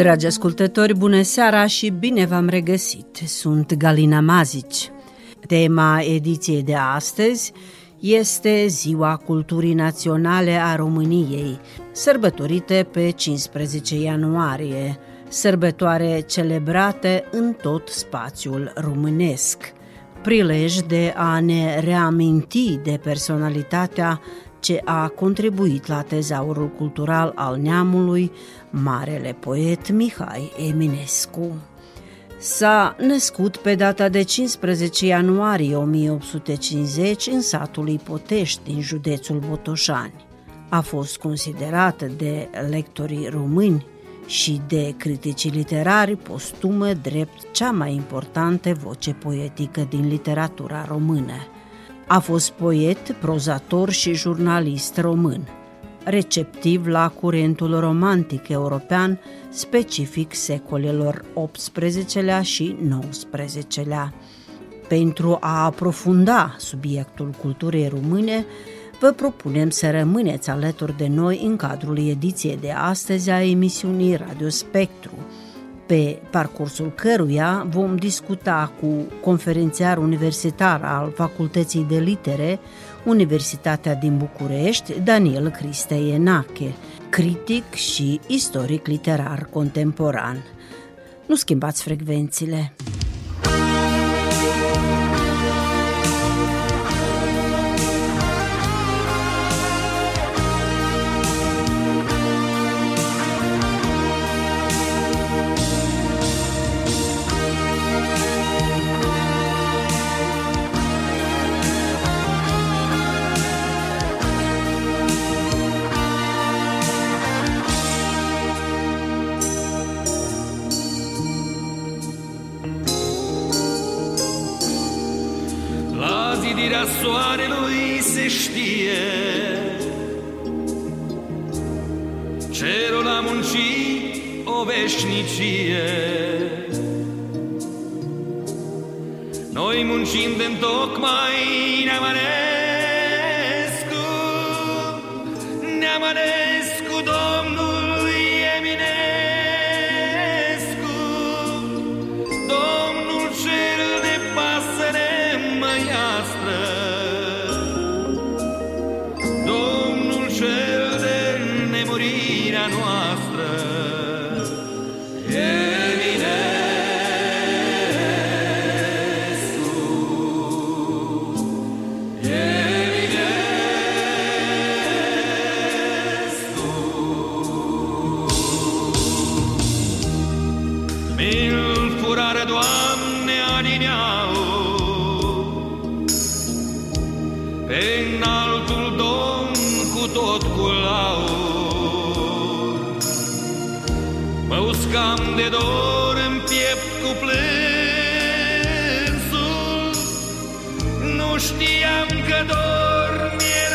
Dragi ascultători, bună seara și bine v-am regăsit! Sunt Galina Mazici. Tema ediției de astăzi este Ziua Culturii Naționale a României, sărbătorite pe 15 ianuarie, sărbătoare celebrate în tot spațiul românesc. Prilej de a ne reaminti de personalitatea ce a contribuit la tezaurul cultural al neamului, marele poet Mihai Eminescu. S-a născut pe data de 15 ianuarie 1850 în satul Ipotești din județul Botoșani. A fost considerat de lectorii români și de criticii literari postumă drept cea mai importantă voce poetică din literatura română. A fost poet, prozator și jurnalist român, receptiv la curentul romantic european, specific secolelor XVIII-lea și XIX-lea. Pentru a aprofunda subiectul culturii române, vă propunem să rămâneți alături de noi în cadrul ediției de astăzi a emisiunii Radio Spectru – pe parcursul căruia vom discuta cu conferențiar universitar al Facultății de Litere, Universitatea din București, Daniel Criste Enache, critic și istoric literar contemporan. Nu schimbați frecvențile! Pe înaltul domn cu tot cu laur. Mă uscam de dor în piept cu plânsul. Nu știam că dor mi-era de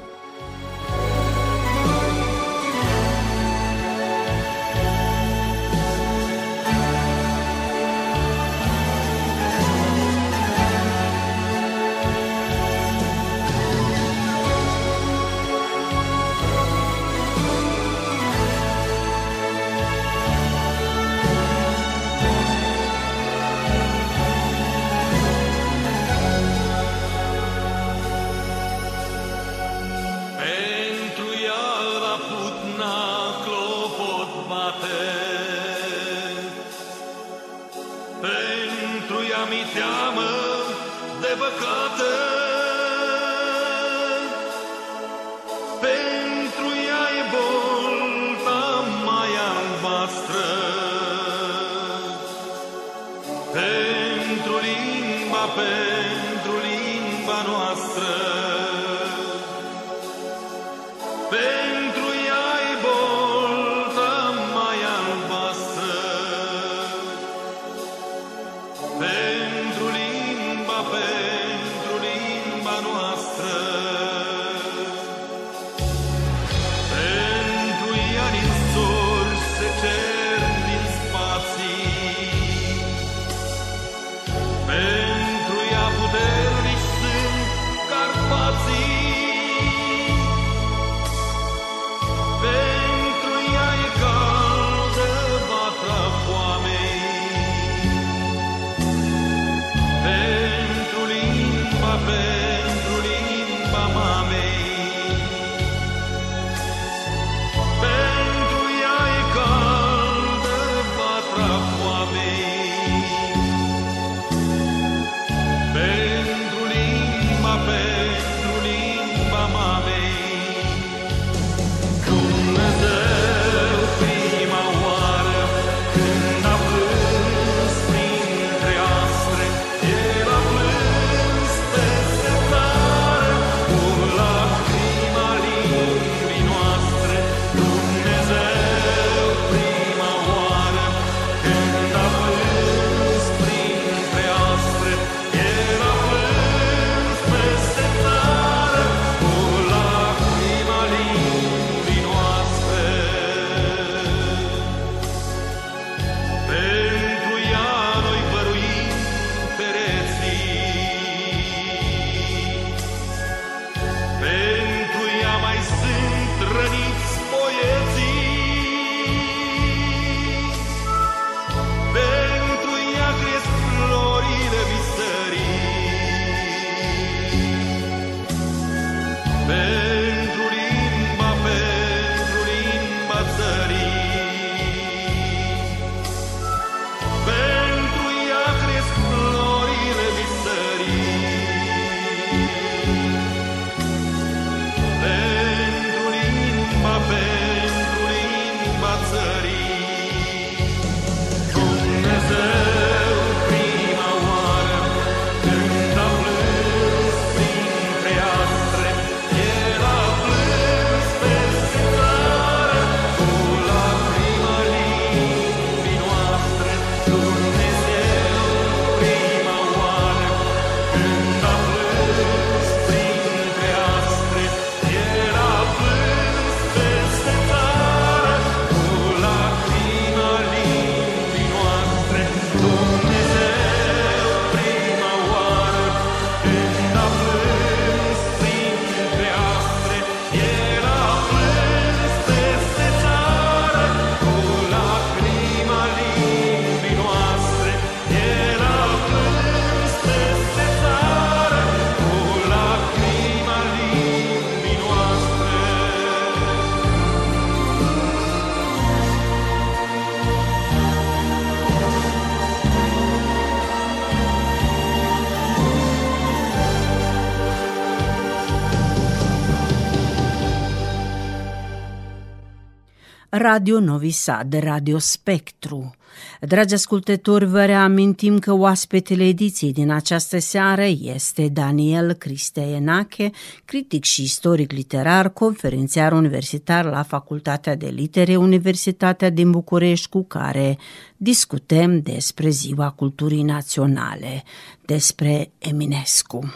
Radio Novi Sad, Radio Spectru. Dragi ascultători, vă reamintim că oaspetele ediției din această seară este Daniel Cristeienache, critic și istoric literar, conferențiar universitar la Facultatea de Litere, Universitatea din București, cu care discutăm despre Ziua Culturii Naționale, despre Eminescu.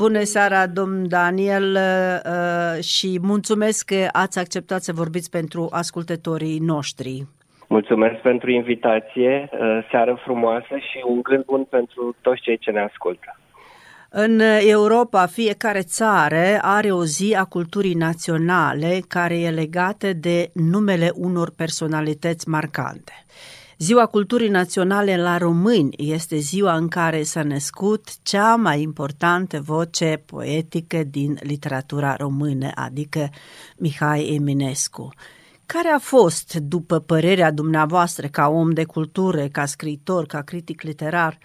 Bună seara, domn Daniel, uh, și mulțumesc că ați acceptat să vorbiți pentru ascultătorii noștri. Mulțumesc pentru invitație, uh, seară frumoasă și un gând bun pentru toți cei ce ne ascultă. În Europa, fiecare țară are o zi a culturii naționale care e legată de numele unor personalități marcante. Ziua Culturii Naționale la români este ziua în care s-a născut cea mai importantă voce poetică din literatura română, adică Mihai Eminescu. Care a fost, după părerea dumneavoastră, ca om de cultură, ca scriitor, ca critic literar,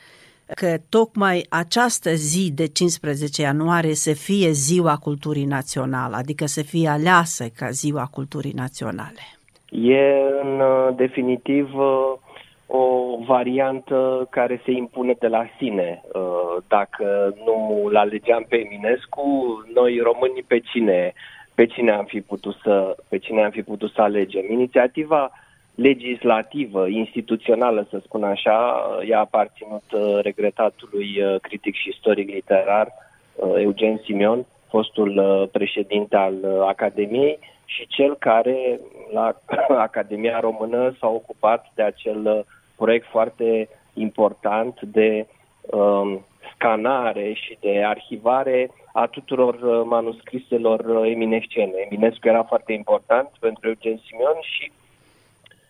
că tocmai această zi de 15 ianuarie să fie ziua culturii naționale, adică să fie aleasă ca ziua culturii naționale? E în uh, definitiv uh, o variantă care se impune de la sine. Uh, dacă nu l alegeam pe Eminescu, noi românii pe cine, pe cine am fi putut să, pe cine am fi putut să alegem? Inițiativa legislativă, instituțională, să spun așa, i-a aparținut regretatului critic și istoric literar Eugen Simion, fostul președinte al Academiei, și cel care la Academia Română s-a ocupat de acel proiect foarte important de um, scanare și de arhivare a tuturor uh, manuscriselor uh, eminescene. Eminescu era foarte important pentru Eugen Simion și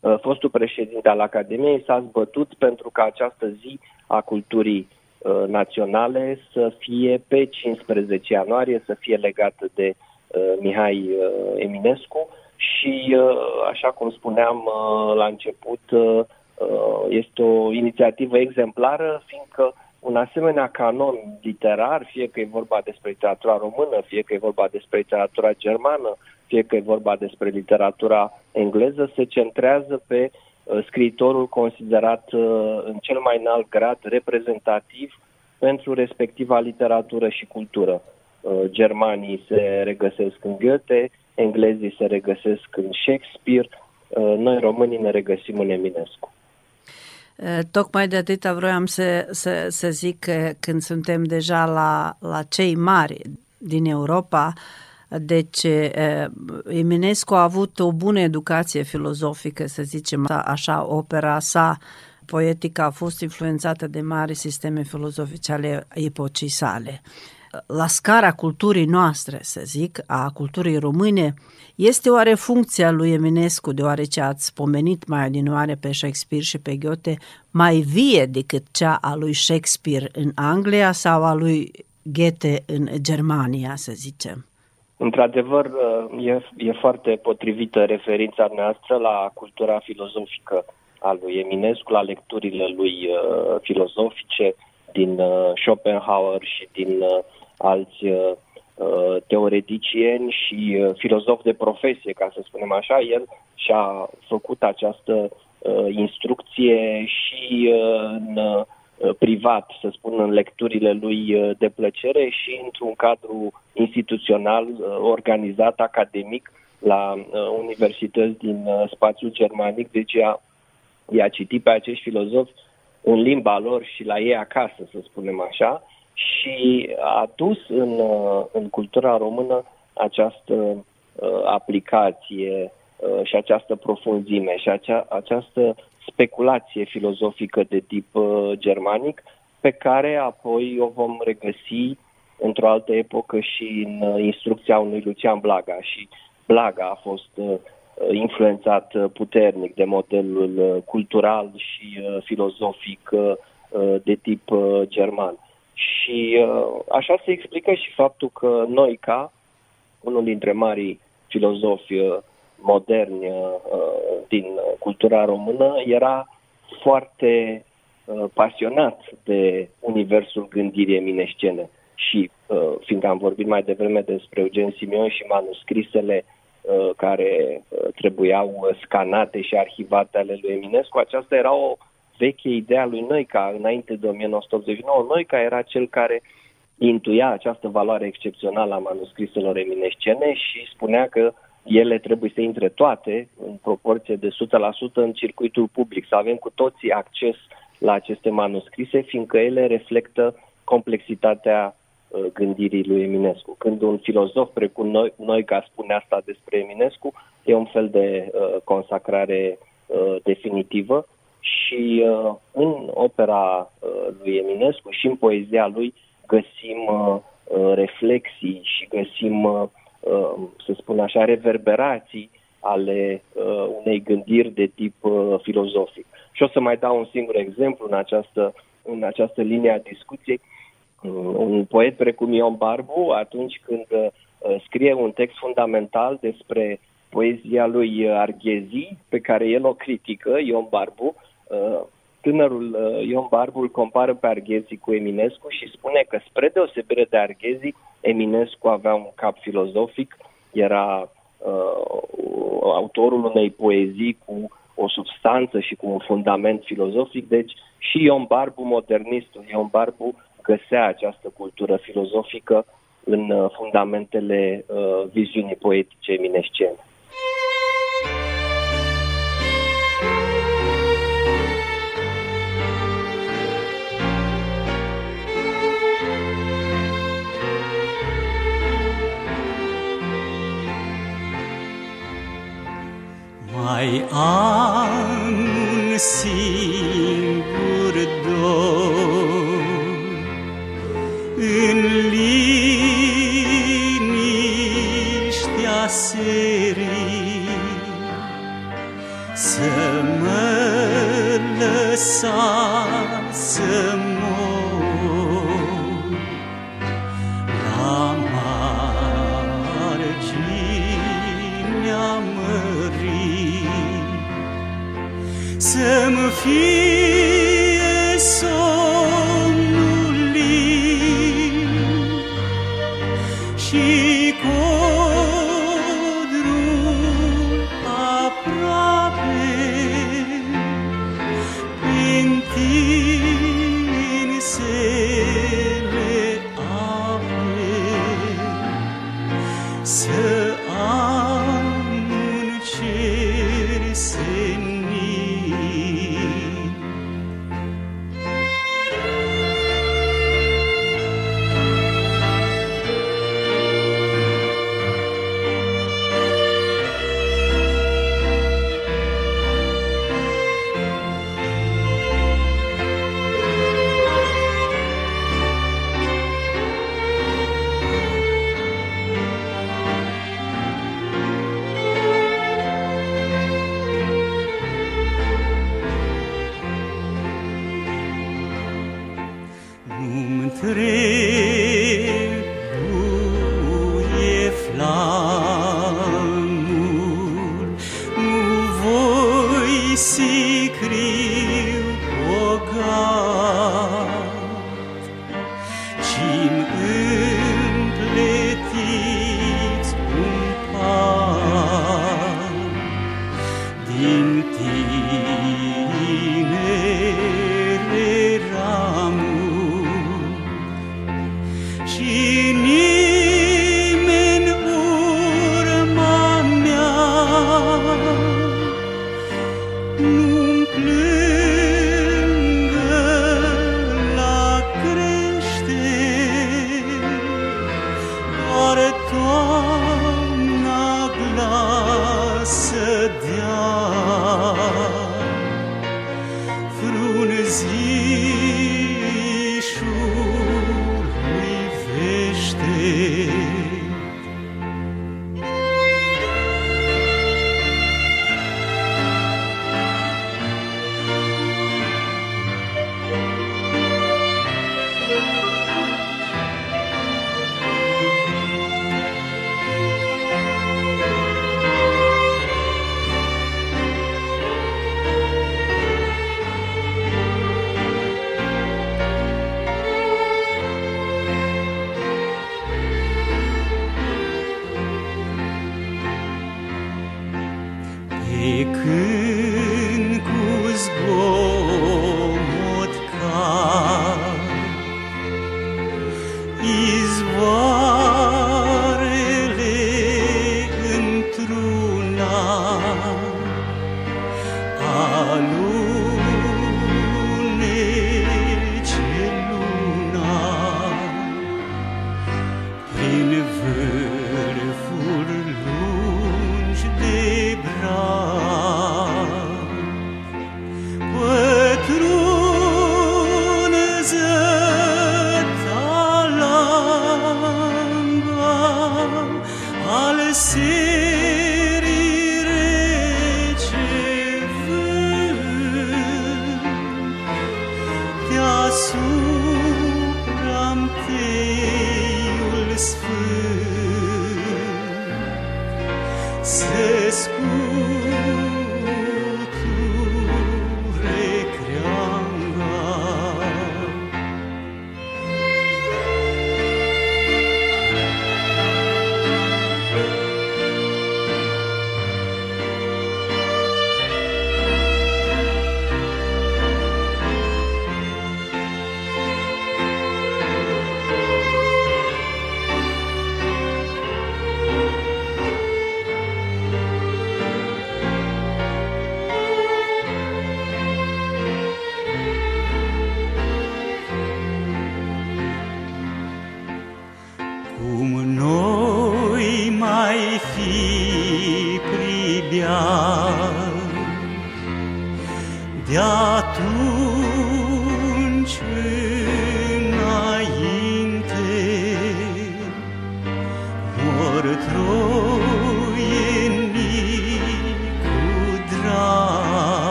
uh, fostul președinte al Academiei s-a zbătut pentru ca această zi a culturii uh, naționale să fie pe 15 ianuarie, să fie legată de uh, Mihai uh, Eminescu și, uh, așa cum spuneam uh, la început, uh, Uh, este o inițiativă exemplară, fiindcă un asemenea canon literar, fie că e vorba despre literatura română, fie că e vorba despre literatura germană, fie că e vorba despre literatura engleză, se centrează pe uh, scriitorul considerat uh, în cel mai înalt grad reprezentativ pentru respectiva literatură și cultură. Germanii se regăsesc în Goethe, englezii se regăsesc în Shakespeare, noi românii ne regăsim în Eminescu. Tocmai de atâta vroiam să, să, să zic că când suntem deja la, la cei mari din Europa, deci Eminescu a avut o bună educație filozofică, să zicem așa, opera sa poetică a fost influențată de mari sisteme filozofice ale epocii sale la scara culturii noastre, să zic, a culturii române, este oare funcția lui Eminescu, deoarece ați pomenit mai adinoare pe Shakespeare și pe Goethe, mai vie decât cea a lui Shakespeare în Anglia sau a lui Goethe în Germania, să zicem? Într-adevăr, e, e foarte potrivită referința noastră la cultura filozofică a lui Eminescu, la lecturile lui uh, filozofice din uh, Schopenhauer și din uh, alți uh, uh, teoreticieni și uh, filozofi de profesie, ca să spunem așa. El și-a făcut această uh, instrucție și uh, în uh, privat, să spun, în lecturile lui uh, de plăcere și într-un cadru instituțional uh, organizat, academic, la uh, universități din uh, spațiul germanic. Deci i-a, i-a citit pe acești filozofi în limba lor și la ei acasă, să spunem așa, și a dus în, uh, în cultura română această uh, aplicație uh, și această profunzime și acea, această speculație filozofică de tip uh, germanic pe care apoi o vom regăsi într-o altă epocă și în uh, instrucția unui Lucian Blaga și Blaga a fost uh, influențat puternic de modelul cultural și filozofic de tip german. Și uh, așa se explică și faptul că noi, ca unul dintre marii filozofi uh, moderni uh, din cultura română, era foarte pasionat de universul gândirii eminescene. Și fiindcă am vorbit mai devreme despre Eugen Simion și manuscrisele uh, care uh, trebuiau scanate și arhivate ale lui Eminescu. Aceasta era o veche idee a lui Noica înainte de 1989. Noica era cel care intuia această valoare excepțională a manuscriselor eminescene și spunea că ele trebuie să intre toate în proporție de 100% în circuitul public, să avem cu toții acces la aceste manuscrise, fiindcă ele reflectă complexitatea uh, gândirii lui Eminescu. Când un filozof precum noi, noi ca spune asta despre Eminescu, e un fel de uh, consacrare uh, definitivă și uh, în opera uh, lui Eminescu și în poezia lui găsim uh, uh, reflexii și găsim, uh, uh, să spun așa, reverberații ale uh, unei gândiri de tip uh, filozofic. Și o să mai dau un singur exemplu în această, în această linie a discuției. Uh, un poet precum Ion Barbu, atunci când uh, scrie un text fundamental despre poezia lui Arghezi, pe care el o critică, Ion Barbu, uh, tânărul uh, Ion Barbu îl compară pe Arghezi cu Eminescu și spune că spre deosebire de Arghezi, Eminescu avea un cap filozofic, era uh, autorul unei poezii cu o substanță și cu un fundament filozofic, deci și Ion Barbu, modernistul Ion Barbu, găsea această cultură filozofică în uh, fundamentele uh, viziunii poetice eminescene. Mai am un singur dor În liniștea serii Să mă lăsa să mor Să-mi fie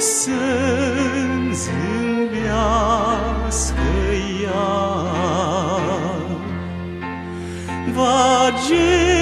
să-mi zâmbească ea. Va geme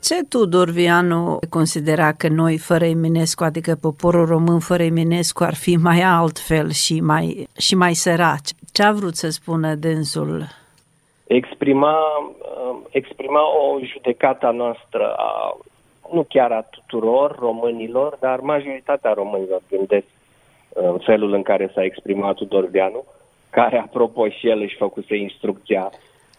ce Tudor Vianu considera că noi fără Eminescu, adică poporul român fără Eminescu ar fi mai altfel și mai, și mai săraci? Ce a vrut să spună dânsul? exprima, uh, exprima o judecată a noastră, a, nu chiar a tuturor românilor, dar majoritatea românilor gândesc uh, în felul în care s-a exprimat Tudor Vianu, care, apropo, și el își făcuse instrucția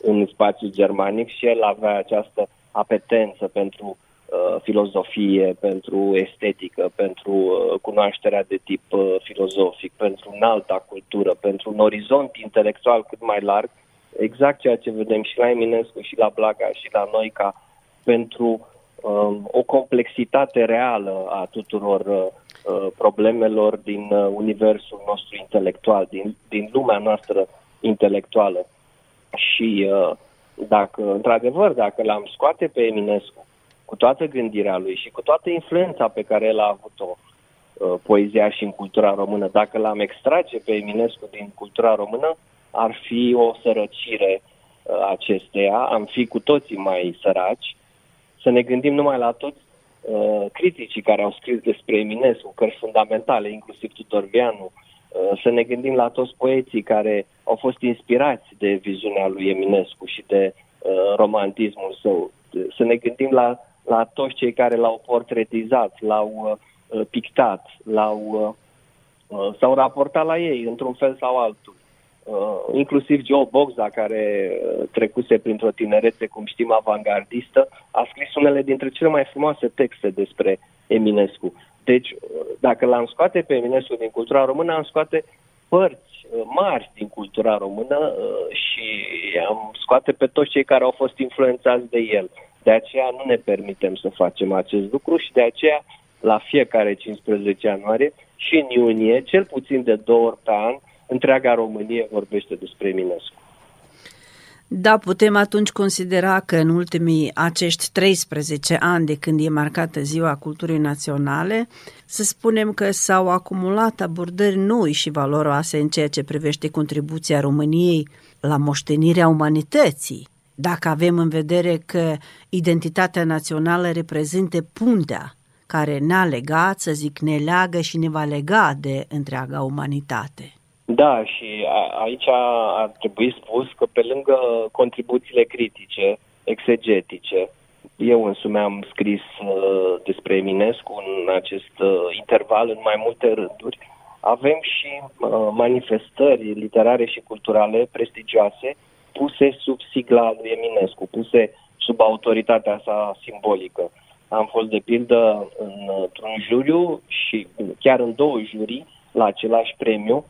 în spațiul germanic și el avea această apetență pentru uh, filozofie, pentru estetică, pentru uh, cunoașterea de tip uh, filozofic, pentru înalta cultură, pentru un orizont intelectual cât mai larg, exact ceea ce vedem și la Eminescu, și la Blaga, și la noi, ca pentru um, o complexitate reală a tuturor uh, uh, problemelor din uh, universul nostru intelectual, din, din lumea noastră intelectuală. Și uh, dacă, într-adevăr, dacă l-am scoate pe Eminescu cu toată gândirea lui și cu toată influența pe care el a avut-o uh, poezia și în cultura română, dacă l-am extrage pe Eminescu din cultura română, ar fi o sărăcire uh, acesteia, am fi cu toții mai săraci, să ne gândim numai la toți uh, criticii care au scris despre Eminescu, cărți fundamentale, inclusiv Tudor Vianu, uh, să ne gândim la toți poeții care au fost inspirați de viziunea lui Eminescu și de uh, romantismul său, să ne gândim la, la toți cei care l-au portretizat, l-au uh, pictat, l-au, uh, uh, s-au raportat la ei într-un fel sau altul. uh, inclusiv Joe Boxa, care uh, trecuse printr-o tinerețe, cum știm, avangardistă, a scris unele dintre cele mai frumoase texte despre Eminescu. Deci, uh, dacă l-am scoate pe Eminescu din cultura română, am scoate părți uh, mari din cultura română uh, și am scoate pe toți cei care au fost influențați de el. De aceea nu ne permitem să facem acest lucru și de aceea la fiecare 15 ianuarie și în iunie, cel puțin de două ori pe an, întreaga Românie vorbește despre Eminescu. Da, putem atunci considera că în ultimii acești 13 ani de când e marcată Ziua Culturii Naționale, să spunem că s-au acumulat abordări noi și valoroase în ceea ce privește contribuția României la moștenirea umanității. Dacă avem în vedere că identitatea națională reprezintă puntea care ne-a legat, să zic, ne leagă și ne va lega de întreaga umanitate. Da, și a, aici ar trebui spus că pe lângă contribuțiile critice, exegetice, eu însumi am scris uh, despre Eminescu în acest uh, interval în mai multe rânduri. Avem și uh, manifestări literare și culturale prestigioase puse sub sigla lui Eminescu, puse sub autoritatea sa simbolică. Am fost de pildă într-un juriu și chiar în două jurii la același premiu,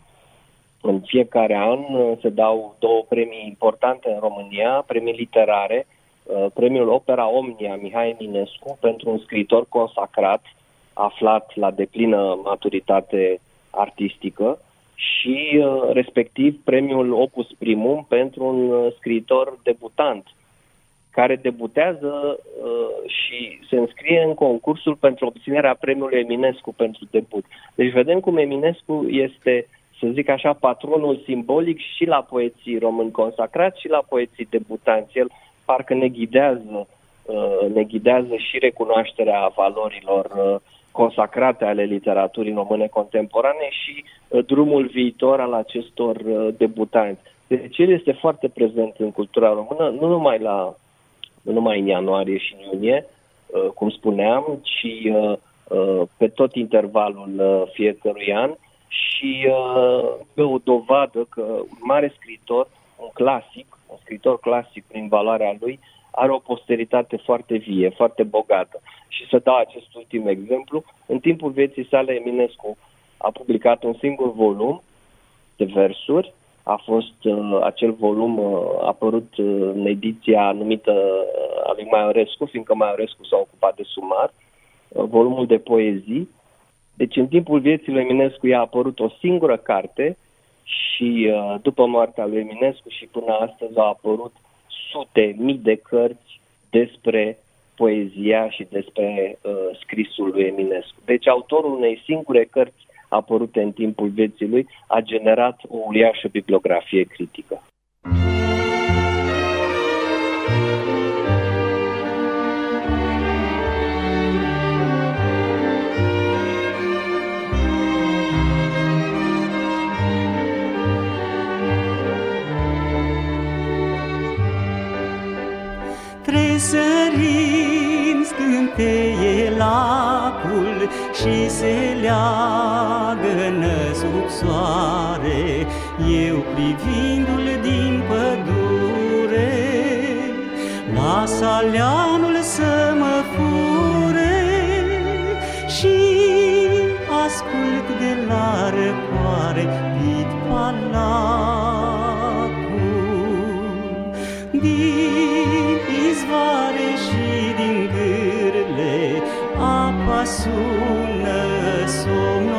în fiecare an uh, se dau două premii importante în România, premii literare, uh, premiul Opera Omnia Mihai Eminescu pentru un scriitor consacrat, aflat la deplină maturitate artistică și uh, respectiv premiul Opus Primum pentru un scriitor debutant care debutează și se înscrie în concursul pentru obținerea premiului Eminescu pentru debut. Deci vedem cum Eminescu este să zic așa, patronul simbolic și la poeții români consacrați și la poeții debutanți. El parcă ne ghidează, uh, ne ghidează și recunoașterea valorilor uh, consacrate ale literaturii române contemporane și uh, drumul viitor al acestor debutanți. Deci el este foarte prezent în cultura română, nu numai, la, nu numai în ianuarie și în iunie, cum spuneam, ci pe tot intervalul fiecărui an și uh, o dovadă că un mare scriitor, un clasic, un scriitor clasic prin valoarea lui, are o posteritate foarte vie, foarte bogată. Și să dau acest ultim exemplu, în timpul vieții sale Eminescu a publicat un singur volum de versuri, a fost uh, acel volum uh, apărut uh, în ediția numită uh, a lui Maiorescu, fiindcă Maiorescu s-a ocupat de sumar, uh, volumul de poezii, deci în timpul vieții lui Eminescu i-a apărut o singură carte și uh, după moartea lui Eminescu și până astăzi au apărut sute, mii de cărți despre poezia și despre uh, scrisul lui Eminescu. Deci autorul unei singure cărți apărute în timpul vieții lui a generat o uriașă bibliografie critică. Și se leagă sub soare, Eu privindu-l din pădure, las aleanul să mă fure și ascult de la răcoare pit palacul. Din izvoare și din gârle apa sună som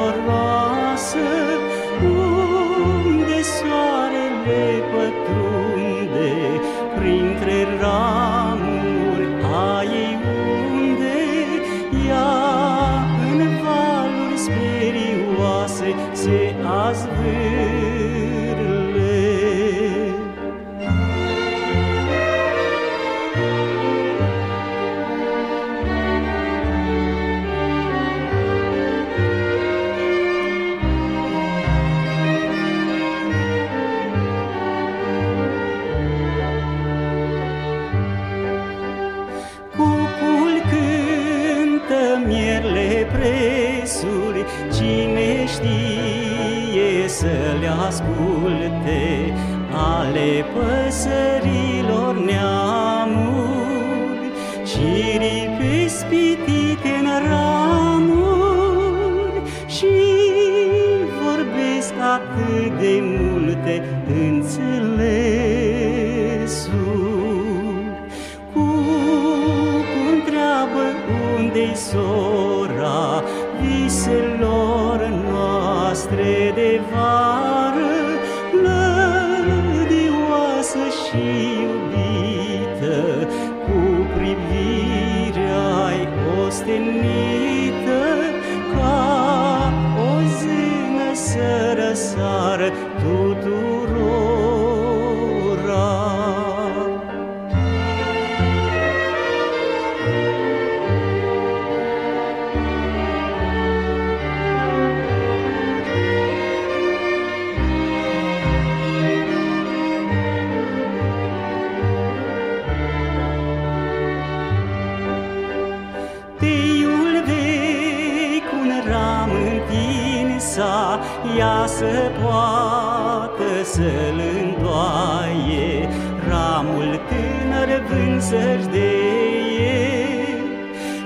vând să-și deie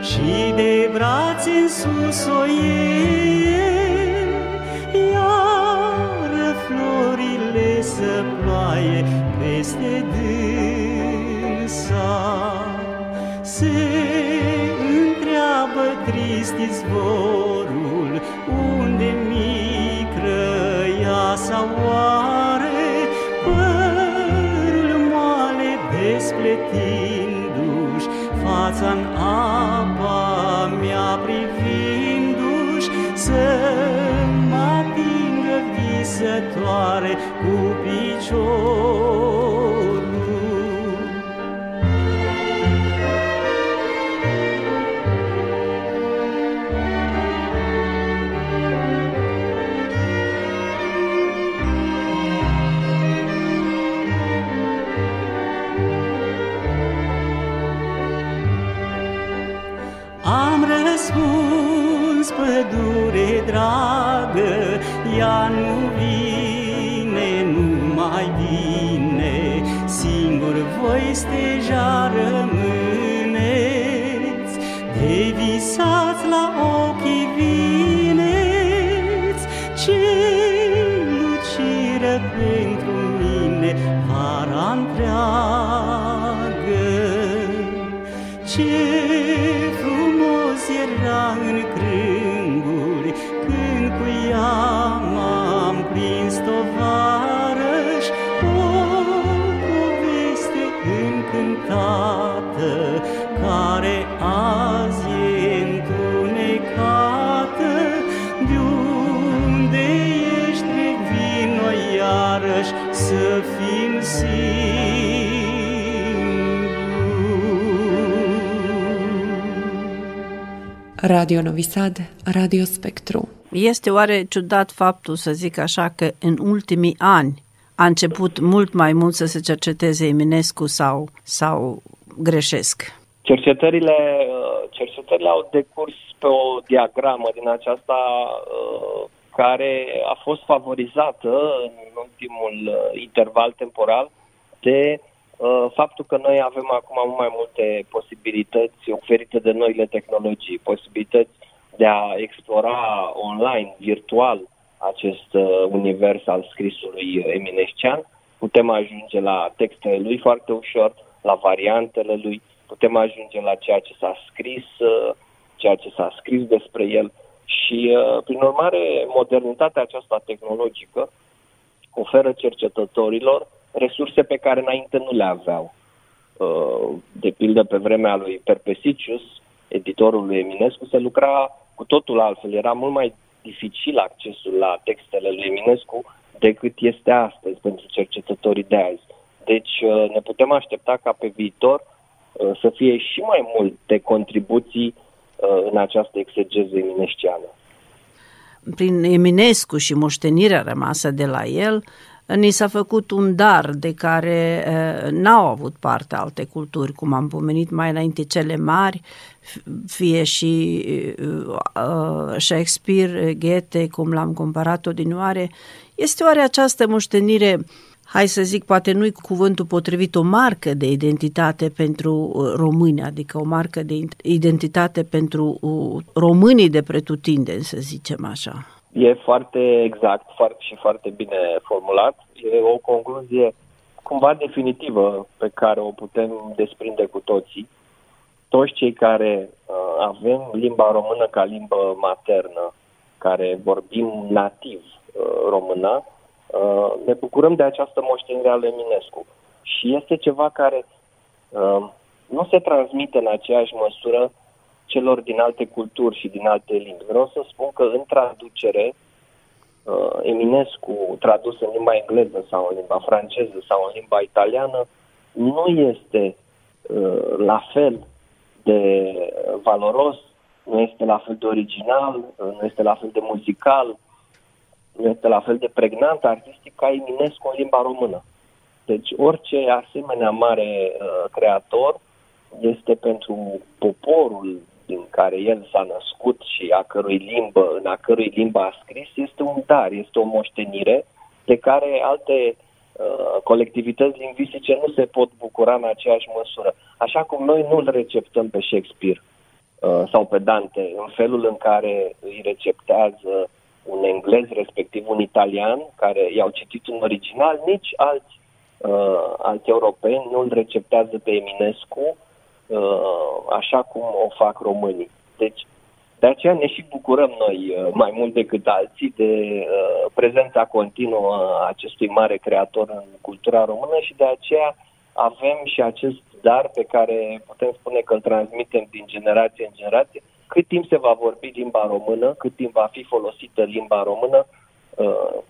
și de brațe în sus o iei, iar florile să ploaie peste dânsa. Se întreabă trist izvorul 아래 구비죠. stay. Radio Novi Sad, Radio Spectru. Este oare ciudat faptul, să zic așa, că în ultimii ani a început mult mai mult să se cerceteze Eminescu sau, sau greșesc? Cercetările, uh, cercetările au decurs pe o diagramă din aceasta uh, care a fost favorizată în ultimul uh, interval temporal de uh, faptul că noi avem acum mult mai multe posibilități oferite de noile tehnologii, posibilități de a explora online, virtual, acest uh, univers al scrisului eminescian. Putem ajunge la textele lui foarte ușor, la variantele lui, putem ajunge la ceea ce s-a scris, uh, ceea ce s-a scris despre el și, uh, prin urmare, modernitatea aceasta tehnologică oferă cercetătorilor resurse pe care înainte nu le aveau. Uh, De pildă, pe vremea lui Perpesicius, editorul lui Eminescu, se lucra cu totul altfel. Era mult mai dificil accesul la textele lui Eminescu decât este astăzi pentru cercetătorii de azi. Deci uh, ne putem aștepta ca pe viitor uh, să fie și mai multe contribuții uh, în această exegeză eminesciană. Prin Eminescu și moștenirea rămasă de la el, ni s-a făcut un dar de care uh, n-au avut parte alte culturi, cum am pomenit mai înainte cele mari, fie și uh, Shakespeare, Goethe, cum l-am comparat odinioare. Este oare această moștenire hai să zic, poate nu-i cuvântul potrivit, o marcă de identitate pentru români, adică o marcă de identitate pentru românii de pretutindeni, să zicem așa. E foarte exact foarte și foarte bine formulat. E o concluzie cumva definitivă pe care o putem desprinde cu toții. Toți cei care uh, avem limba română ca limbă maternă, care vorbim nativ uh, română, uh, ne bucurăm de această moștenire a lui Eminescu. Și este ceva care uh, nu se transmite în aceeași măsură celor din alte culturi și din alte limbi. Vreau să spun că în traducere, uh, Eminescu tradus în limba engleză sau în limba franceză sau în limba italiană, nu este uh, la fel de valoros, nu este la fel de original, uh, nu este la fel de muzical, nu este la fel de pregnant artistic ca Eminescu în limba română. Deci orice asemenea mare uh, creator este pentru poporul din care el s-a născut și a cărui limbă, în a cărui limbă a scris, este un dar, este o moștenire de care alte uh, colectivități lingvistice nu se pot bucura în aceeași măsură. Așa cum noi nu-l receptăm pe Shakespeare uh, sau pe Dante în felul în care îi receptează un englez, respectiv un italian, care i-au citit în original, nici alți, uh, alți europeni nu îl receptează pe Eminescu Uh, așa cum o fac românii. Deci, de aceea ne și bucurăm noi uh, mai mult decât alții de uh, prezența continuă a acestui mare creator în cultura română și de aceea avem și acest dar pe care putem spune că îl transmitem din generație în generație. Cât timp se va vorbi limba română, cât timp va fi folosită limba română,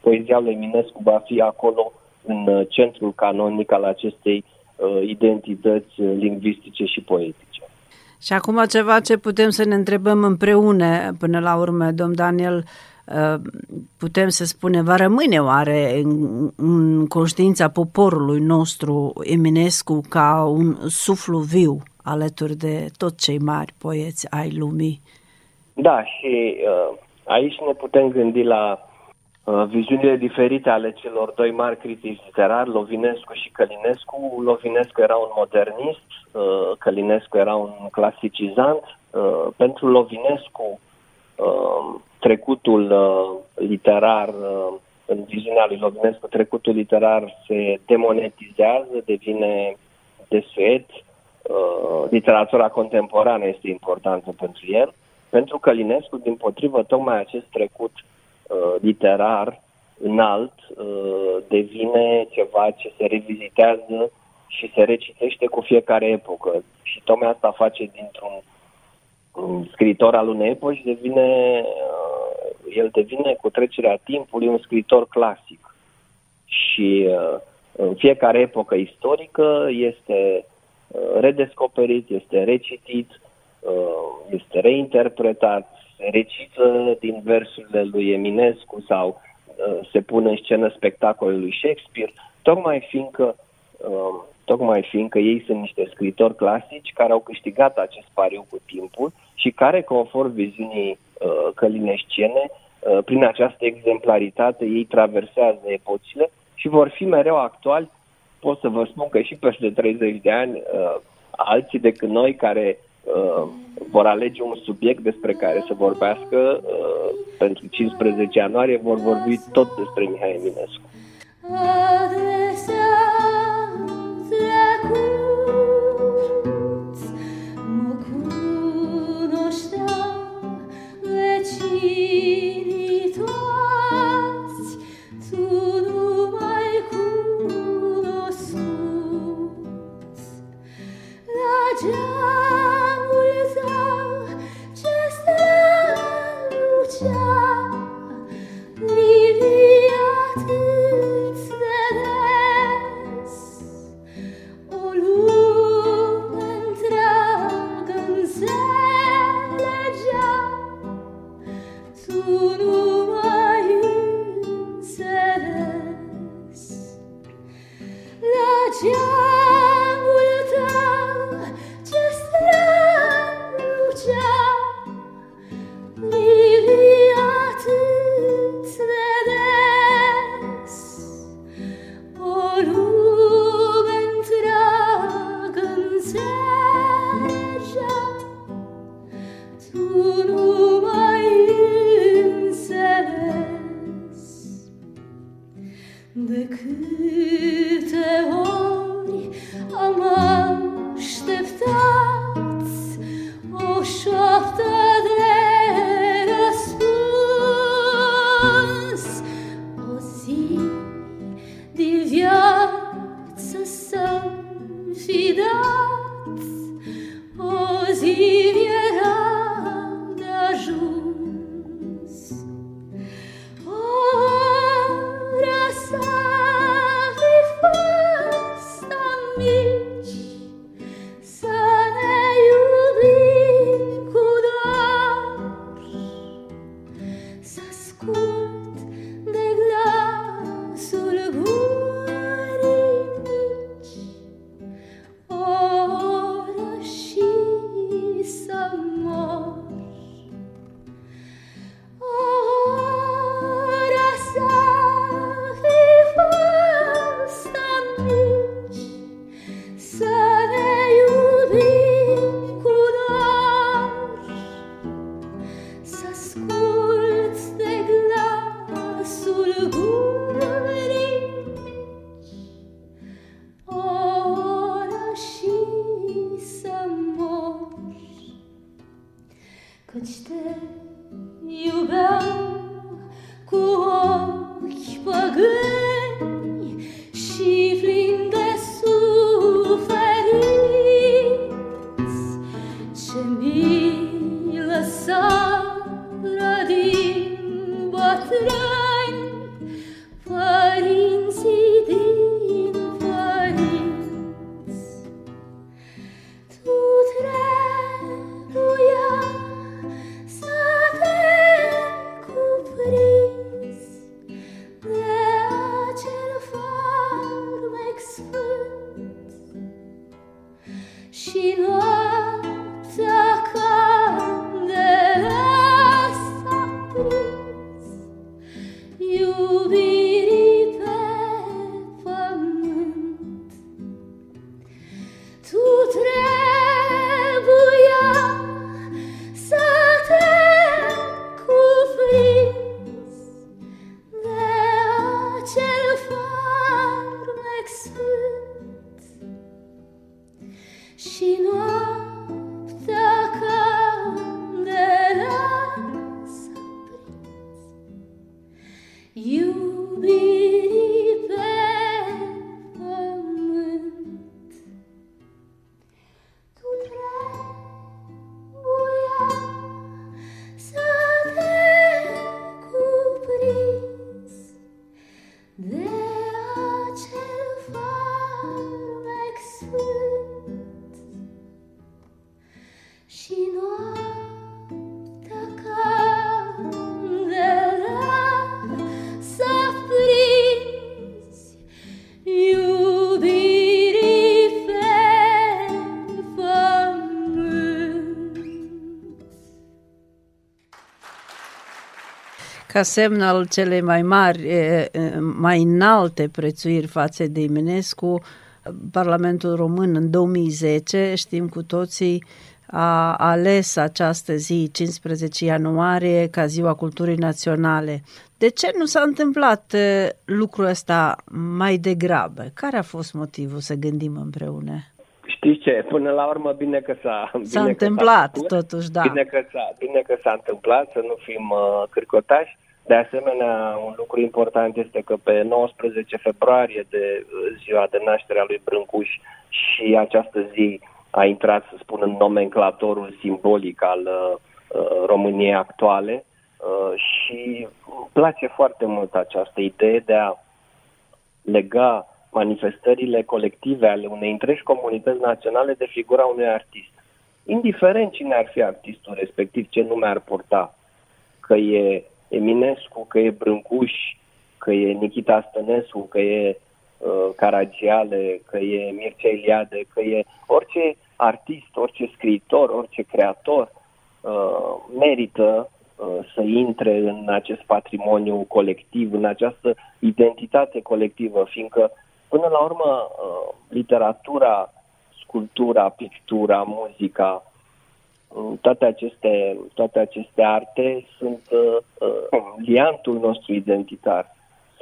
poezia lui Eminescu va fi acolo în centrul canonic al acestei Uh, identități uh, lingvistice și poetice. Și acum ceva ce putem să ne întrebăm împreună până la urmă, domn Daniel, uh, putem să spunem, va rămâne oare în, în conștiința poporului nostru Eminescu ca un suflu viu alături de tot cei mari poeți ai lumii? Da, și uh, aici ne putem gândi la Uh, viziunile diferite ale celor doi mari critici literari, Lovinescu și Călinescu. Lovinescu era un modernist, uh, Călinescu era un clasicizant. Uh, pentru Lovinescu, trecutul literar, în viziunea lui Lovinescu, trecutul literar se demonetizează, devine desuet. Literatura contemporană este importantă pentru el. Pentru Călinescu, din potrivă, tocmai acest trecut uh, uh, literar înalt uh, devine ceva ce se revizitează și se recitește cu fiecare epocă. Și tocmai asta face dintr-un un scriitor al unei epoci, devine, uh, el devine cu trecerea timpului un scriitor clasic. Și uh, în fiecare epocă istorică este uh, redescoperit, este recitit, uh, este reinterpretat, se recită din versurile lui Eminescu sau uh, se pune în scenă spectacolul lui Shakespeare, tocmai fiindcă, uh, tocmai fiindcă ei sunt niște scritori clasici care au câștigat acest pariu cu timpul și care, conform viziunii uh, călineștiene, uh, prin această exemplaritate, ei traversează epocile și vor fi mereu actuali. Pot să vă spun că și peste 30 de ani, uh, alții decât noi care uh, vor alege un subiect despre care să vorbească uh, pentru 15 ianuarie, vor vorbi tot despre Mihai Eminescu. Ca semn al celei mai mari, e, e, mai înalte prețuiri față de Eminescu, Parlamentul Român în 2010, știm cu toții, a ales această zi, 15 ianuarie, ca Ziua Culturii Naționale. De ce nu s-a întâmplat e, lucrul ăsta mai degrabă? Care a fost motivul să gândim împreună? Știți ce? Până la urmă, bine că s-a... Bine S-a că întâmplat, făcut. totuși, da. Bine că, s-a, bine că s-a întâmplat, să nu fim uh, cârcotași. De asemenea, un lucru important este că pe 19 februarie de uh, ziua de naștere a lui Brâncuș și această zi a intrat, să spun, în nomenclatorul simbolic al uh, uh, României actuale uh, și îmi place foarte mult această idee de a lega manifestările colective ale unei întregi comunități naționale de figura unui artist. Indiferent cine ar fi artistul respectiv, ce nume ar purta, că e Eminescu, că e Brâncuș, că e Nikita Stănescu, că e uh, Caragiale, că e Mircea Eliade, că e orice artist, orice scriitor, orice creator uh, merită uh, să intre în acest patrimoniu colectiv, în această identitate colectivă, fiindcă până la urmă uh, literatura, sculptura, pictura, muzica, uh, toate aceste, toate aceste arte sunt uh, uh, liantul nostru identitar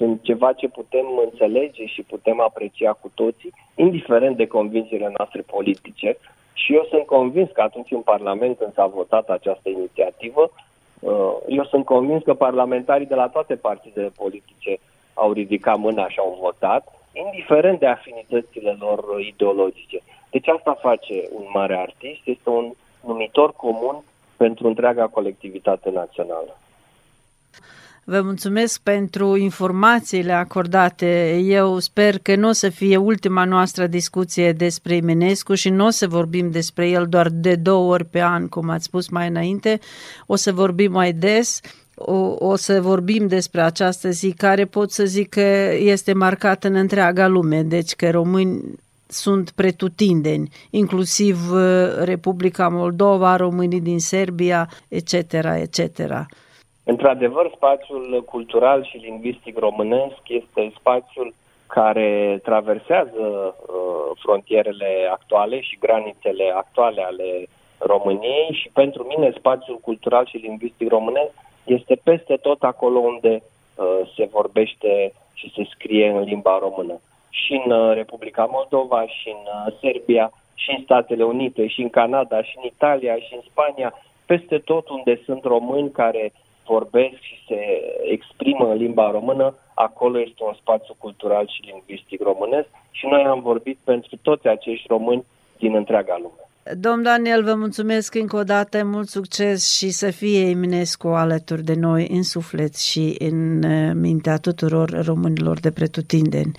sunt ceva ce putem înțelege și putem aprecia cu toții, indiferent de convingerile noastre politice. Și eu sunt convins că atunci în Parlament, când s-a votat această inițiativă, uh, eu sunt convins că parlamentarii de la toate partidele politice au ridicat mâna și au votat, indiferent de afinitățile lor ideologice. Deci asta face un mare artist, este un numitor comun pentru întreaga colectivitate națională. Vă mulțumesc pentru informațiile acordate. Eu sper că nu o să fie ultima noastră discuție despre Eminescu și nu o să vorbim despre el doar de două ori pe an, cum ați spus mai înainte. O să vorbim mai des. O, o să vorbim despre această zi care pot să zic că este marcată în întreaga lume, deci că români sunt pretutindeni, inclusiv uh, Republica Moldova, românii din Serbia, etc., etc. Într-adevăr, spațiul cultural și lingvistic românesc este spațiul care traversează uh, frontierele actuale și granițele actuale ale României și pentru mine spațiul cultural și lingvistic românesc este peste tot acolo unde uh, se vorbește și se scrie în limba română. Și în uh, Republica Moldova, și în uh, Serbia, și în Statele Unite, și în Canada, și în Italia, și în Spania, peste tot unde sunt români care vorbesc și se exprimă în limba română, acolo este un spațiu cultural și lingvistic românesc și noi am vorbit pentru toți acești români din întreaga lume. Domn Daniel, vă mulțumesc încă o dată, mult succes și să fie Eminescu alături de noi în suflet și în uh, mintea tuturor românilor de pretutindeni.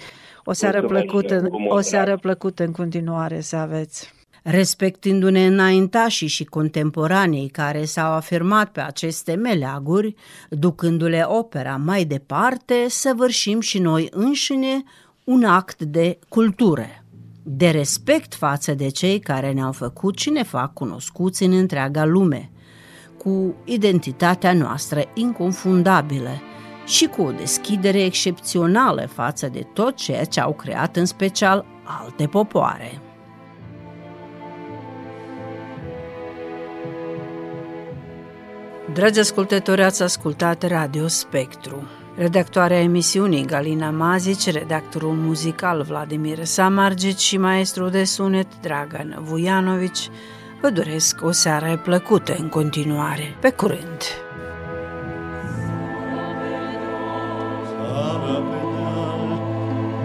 O seară, Mulțumesc plăcută, și eu, cu mult o seară drag. plăcută în continuare să aveți. Respectându-ne înaintașii și contemporanii care s-au afirmat pe aceste meleaguri, ducându-le opera mai departe, săvârșim și noi înșine un act de cultură, de respect față de cei care ne-au făcut și ne fac cunoscuți în întreaga lume, cu identitatea noastră inconfundabilă și cu o deschidere excepțională față de tot ceea ce au creat în special alte popoare. Dragi ascultători, ați ascultat Radio Spectru. Redactoarea emisiunii Galina Mazici, redactorul muzical Vladimir Samargic și maestrul de sunet Dragan Vujanovici vă doresc o seară plăcută în continuare. Pe curând! Țara pe deal,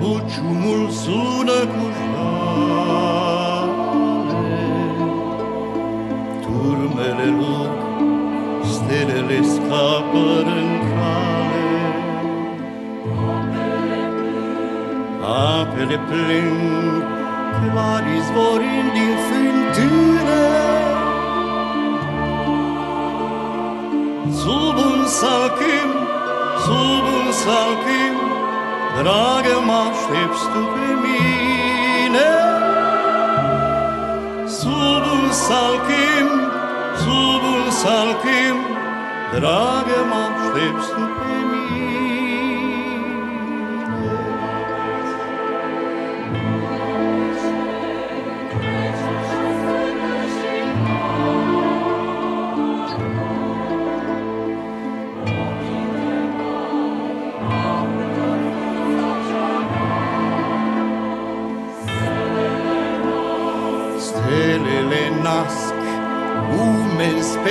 buciumul sună cu jale. Turmele rog, stelele scapă în cale. Apele plâng, izvorind din. Sub un sub un salcâm, Dragă, mă aștepți tu pe mine. Sub un salcâm, sub un salcâm, Dragă, mă aștepți tu pe mine.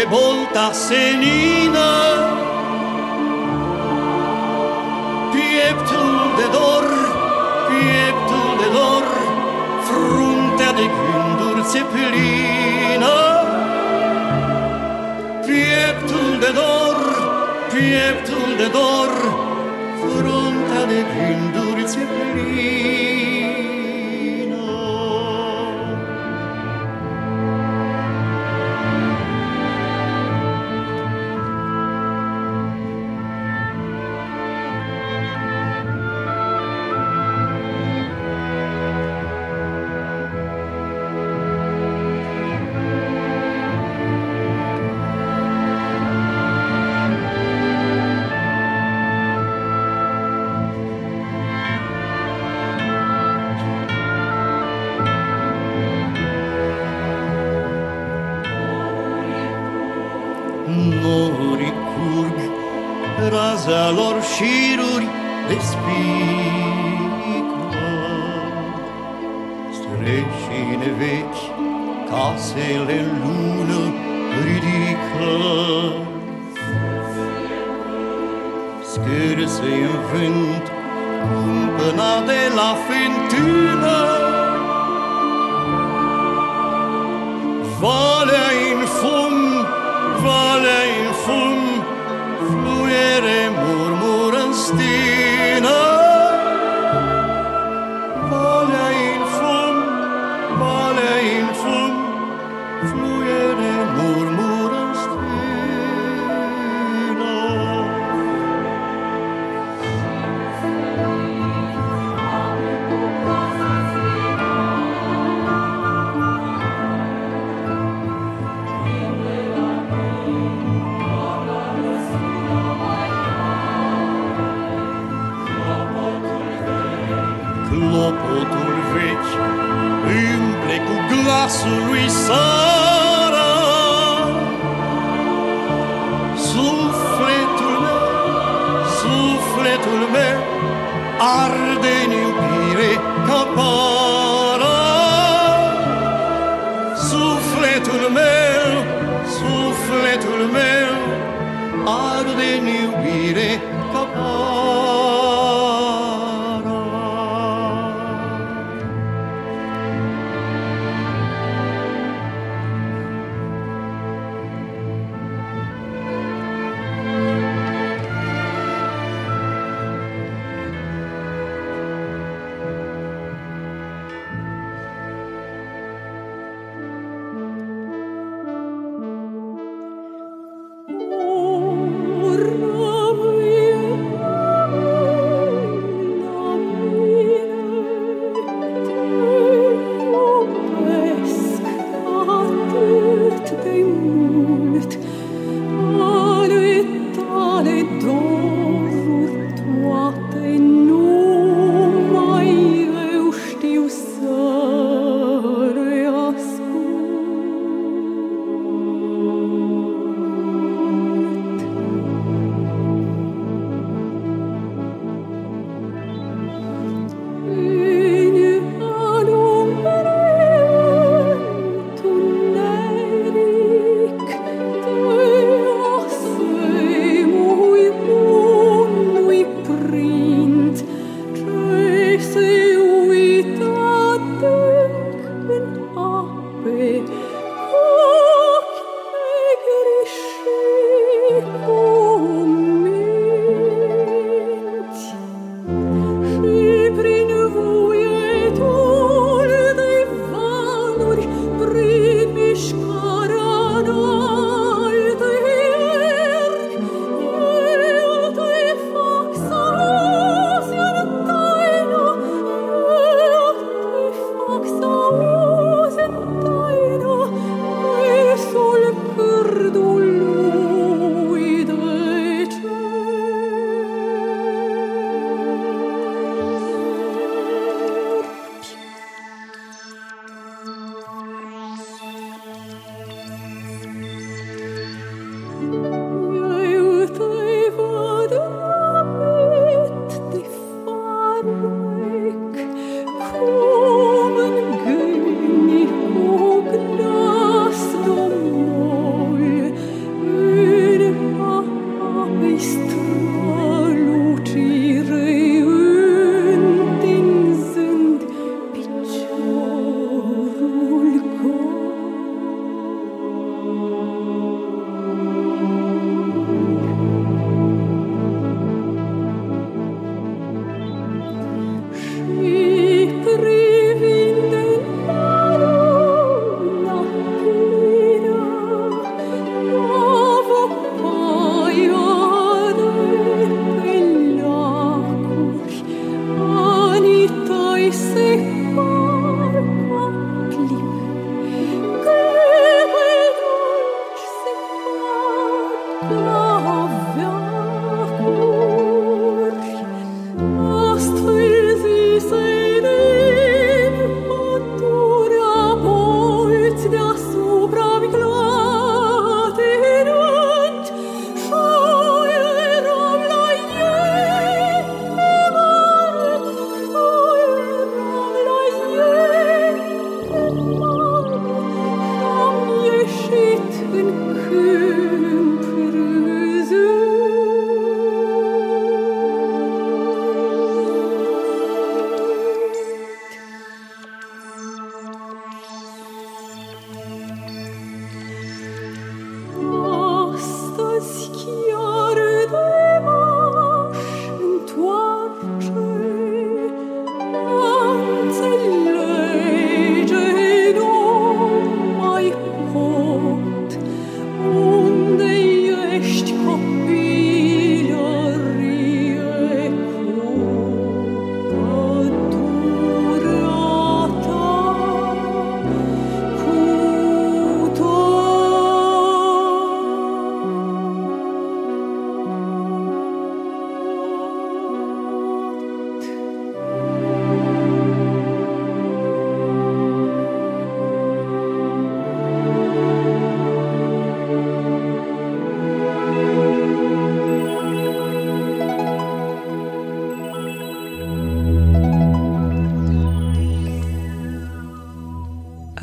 volta senina. Pieptul de dor, pieptul de dor Fruntea de gânduri se plină. Pieptul de dor, pieptul de dor Fruntea de gânduri se plină.